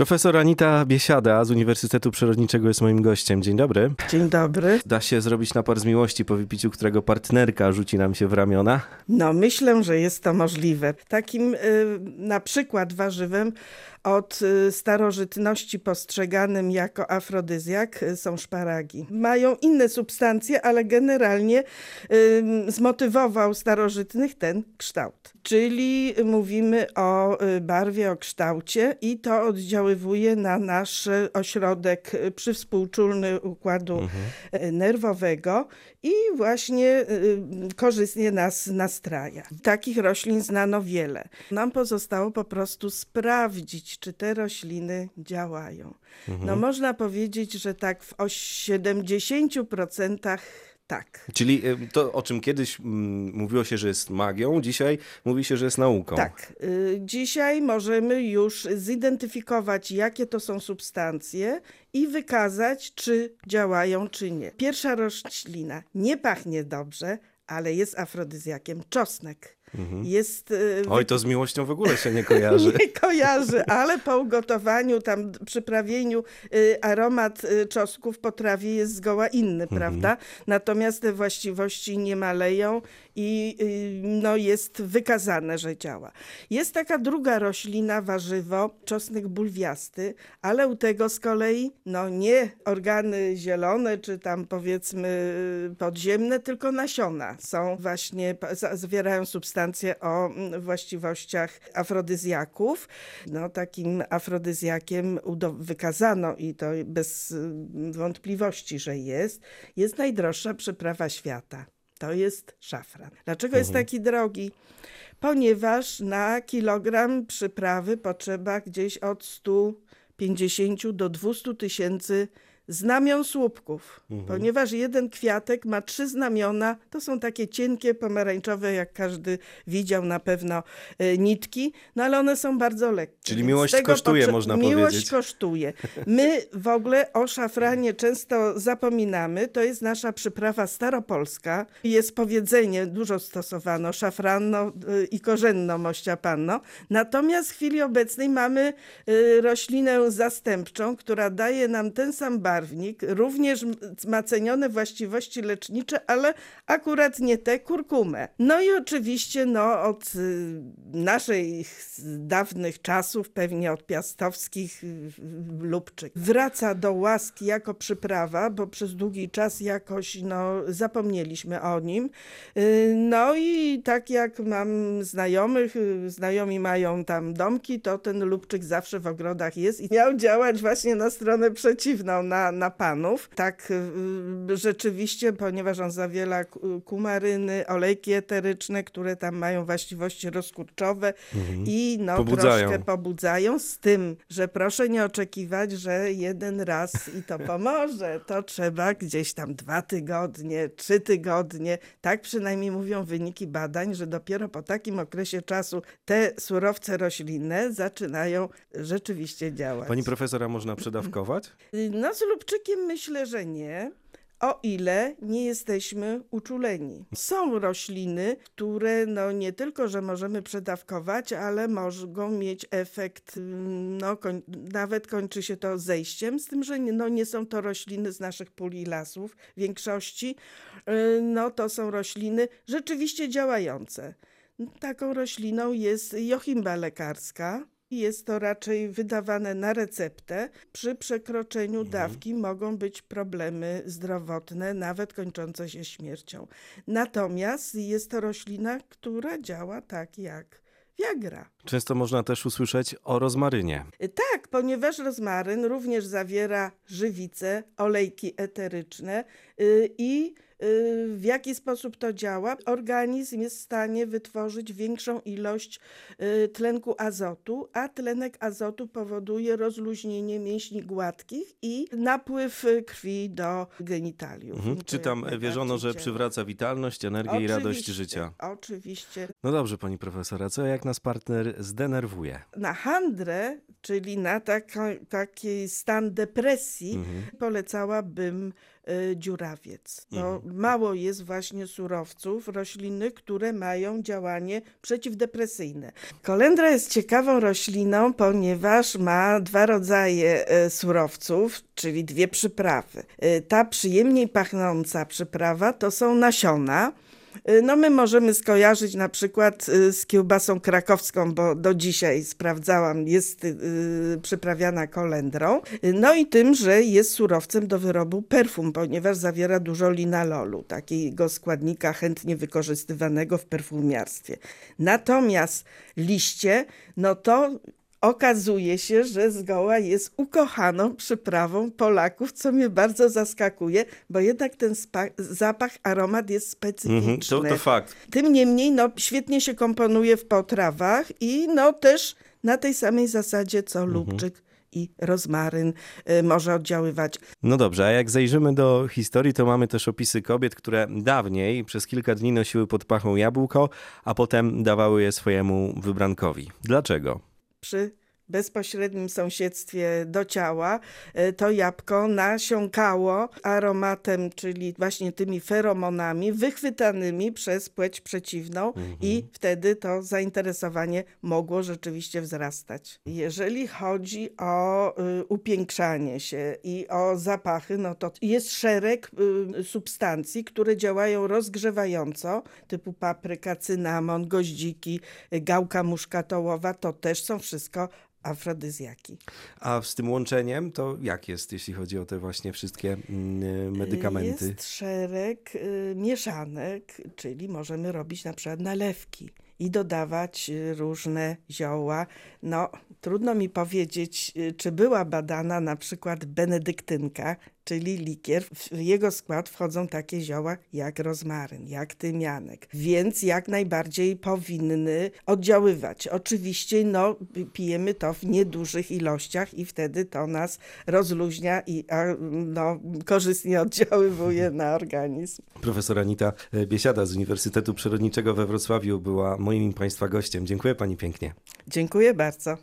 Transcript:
Profesor Anita Biesiada z Uniwersytetu Przyrodniczego jest moim gościem. Dzień dobry. Dzień dobry. Da się zrobić napar z miłości po wypiciu, którego partnerka rzuci nam się w ramiona? No, myślę, że jest to możliwe. Takim y, na przykład warzywem od y, starożytności postrzeganym jako afrodyzjak y, są szparagi. Mają inne substancje, ale generalnie zmotywował starożytnych ten kształt. Czyli mówimy o barwie, o kształcie i to oddziaływuje na nasz ośrodek y, przywspółczulny układu mhm. nerwowego i właśnie korzystnie nas nastraja. Takich roślin znano wiele. Nam pozostało po prostu sprawdzić, czy te rośliny działają. Mhm. No można powiedzieć, że tak w 70% tak. Czyli to, o czym kiedyś mm, mówiło się, że jest magią, dzisiaj mówi się, że jest nauką. Tak. Y, dzisiaj możemy już zidentyfikować, jakie to są substancje i wykazać, czy działają, czy nie. Pierwsza roślina nie pachnie dobrze, ale jest afrodyzjakiem. Czosnek. Mhm. Jest, y, Oj, to z miłością w ogóle się nie kojarzy. nie kojarzy, ale po ugotowaniu, tam przyprawieniu y, aromat y, czosnku w potrawie jest zgoła inny, mhm. prawda? Natomiast te właściwości nie maleją i no, jest wykazane, że działa. Jest taka druga roślina, warzywo, czosnek bulwiasty, ale u tego z kolei no, nie organy zielone, czy tam powiedzmy podziemne, tylko nasiona są właśnie, zawierają substancje substancje o mm, właściwościach afrodyzjaków. No, takim afrodyzjakiem wykazano i to bez mm, wątpliwości, że jest, jest najdroższa przyprawa świata. To jest szafran. Dlaczego mhm. jest taki drogi? Ponieważ na kilogram przyprawy potrzeba gdzieś od 150 do 200 tysięcy znamion słupków, mhm. ponieważ jeden kwiatek ma trzy znamiona. To są takie cienkie, pomarańczowe, jak każdy widział na pewno e, nitki, no ale one są bardzo lekkie. Czyli miłość kosztuje, można miłość powiedzieć. Miłość kosztuje. My w ogóle o szafranie często zapominamy. To jest nasza przyprawa staropolska. Jest powiedzenie, dużo stosowano, szafranno e, i korzenno mościa panno. Natomiast w chwili obecnej mamy e, roślinę zastępczą, która daje nam ten sam barw, barwnik, również ma cenione właściwości lecznicze, ale akurat nie te kurkumę. No i oczywiście no, od y, naszych dawnych czasów, pewnie od piastowskich y, lubczyk, wraca do łaski jako przyprawa, bo przez długi czas jakoś no, zapomnieliśmy o nim. Y, no i tak jak mam znajomych, znajomi mają tam domki, to ten lubczyk zawsze w ogrodach jest i miał działać właśnie na stronę przeciwną, na na, panów. Tak y, rzeczywiście, ponieważ on zawiera kumaryny, olejki eteryczne, które tam mają właściwości rozkurczowe mhm. i no pobudzają. troszkę pobudzają z tym, że proszę nie oczekiwać, że jeden raz i to pomoże. To trzeba gdzieś tam dwa tygodnie, trzy tygodnie. Tak przynajmniej mówią wyniki badań, że dopiero po takim okresie czasu te surowce roślinne zaczynają rzeczywiście działać. Pani profesora można przedawkować? No z lubczykiem myślę, że nie o ile nie jesteśmy uczuleni. Są rośliny, które no nie tylko, że możemy przedawkować, ale mogą mieć efekt, no koń, nawet kończy się to zejściem, z tym, że no nie są to rośliny z naszych pól i lasów w większości. Y, no to są rośliny rzeczywiście działające. Taką rośliną jest jochimba lekarska, jest to raczej wydawane na receptę. Przy przekroczeniu mhm. dawki mogą być problemy zdrowotne, nawet kończące się śmiercią. Natomiast jest to roślina, która działa tak jak Viagra. Często można też usłyszeć o rozmarynie. Tak, ponieważ rozmaryn również zawiera żywice, olejki eteryczne yy, i Y, w jaki sposób to działa? Organizm jest w stanie wytworzyć większą ilość y, tlenku azotu, a tlenek azotu powoduje rozluźnienie mięśni gładkich i napływ krwi do genitaliów. Mhm. Czy tam wierzono, że przywraca witalność, energię oczywiście, i radość życia? Oczywiście. No dobrze, pani profesora, co jak nas partner zdenerwuje? Na handrę, czyli na taki stan depresji, mhm. polecałabym y, dziurawiec. No, Mało jest właśnie surowców roślinnych, które mają działanie przeciwdepresyjne. Kolendra jest ciekawą rośliną, ponieważ ma dwa rodzaje e, surowców, czyli dwie przyprawy. E, Ta przyjemniej pachnąca przyprawa to są nasiona. Y, No my możemy skojarzyć na przykład y, z kiełbasą krakowską, bo do dzisiaj sprawdzałam, jest y, przyprawiana kolendrą. No i tym, że jest surowcem do wyrobu perfum, ponieważ zawiera dużo linalolu, takiego składnika chętnie wykorzystywanego w perfumiarstwie. Natomiast liście, no to okazuje się, że zgoła jest ukochaną przyprawą Polaków, co mnie bardzo zaskakuje, bo jednak ten zapach, aromat jest specyficzny. Mhm, to, to fakt. Tym niemniej no, świetnie się komponuje w potrawach i no też na tej samej zasadzie co lubczyk i rozmaryn y, może oddziaływać. No dobrze, a jak zajrzymy do historii, to mamy też opisy kobiet, które dawniej przez kilka dni nosiły pod pachą jabłko, a potem dawały je swojemu wybrankowi. Dlaczego? Przy bezpośrednim sąsiedztwie do ciała y, to jabłko nasiąkało aromatem, czyli właśnie tymi feromonami wychwytanymi przez płeć przeciwną i wtedy to zainteresowanie mogło rzeczywiście wzrastać. Jeżeli chodzi o y, upiększanie się i o zapachy, no to jest szereg y, substancji, które działają rozgrzewająco, typu papryka, cynamon, goździki, y, gałka muszkatołowa, to też są wszystko afrodyzjaki. A z tym łączeniem to jak jest, jeśli chodzi o te właśnie wszystkie mm, medykamenty? Jest szereg y, mieszanek, czyli możemy robić na przykład nalewki i dodawać y, różne zioła. No, trudno mi powiedzieć, y, czy była badana na przykład benedyktynka, czyli likier. W jego skład wchodzą takie zioła jak rozmaryn, jak tymianek, więc jak najbardziej powinny oddziaływać. Oczywiście no, pijemy to w niedużych ilościach i wtedy to nas rozluźnia i a, no, korzystnie oddziaływuje na organizm. Profesor Anita Biesiada z Uniwersytetu Przyrodniczego we Wrocławiu była moim i Państwa gościem. Dziękuję Pani pięknie. Dziękuję bardzo.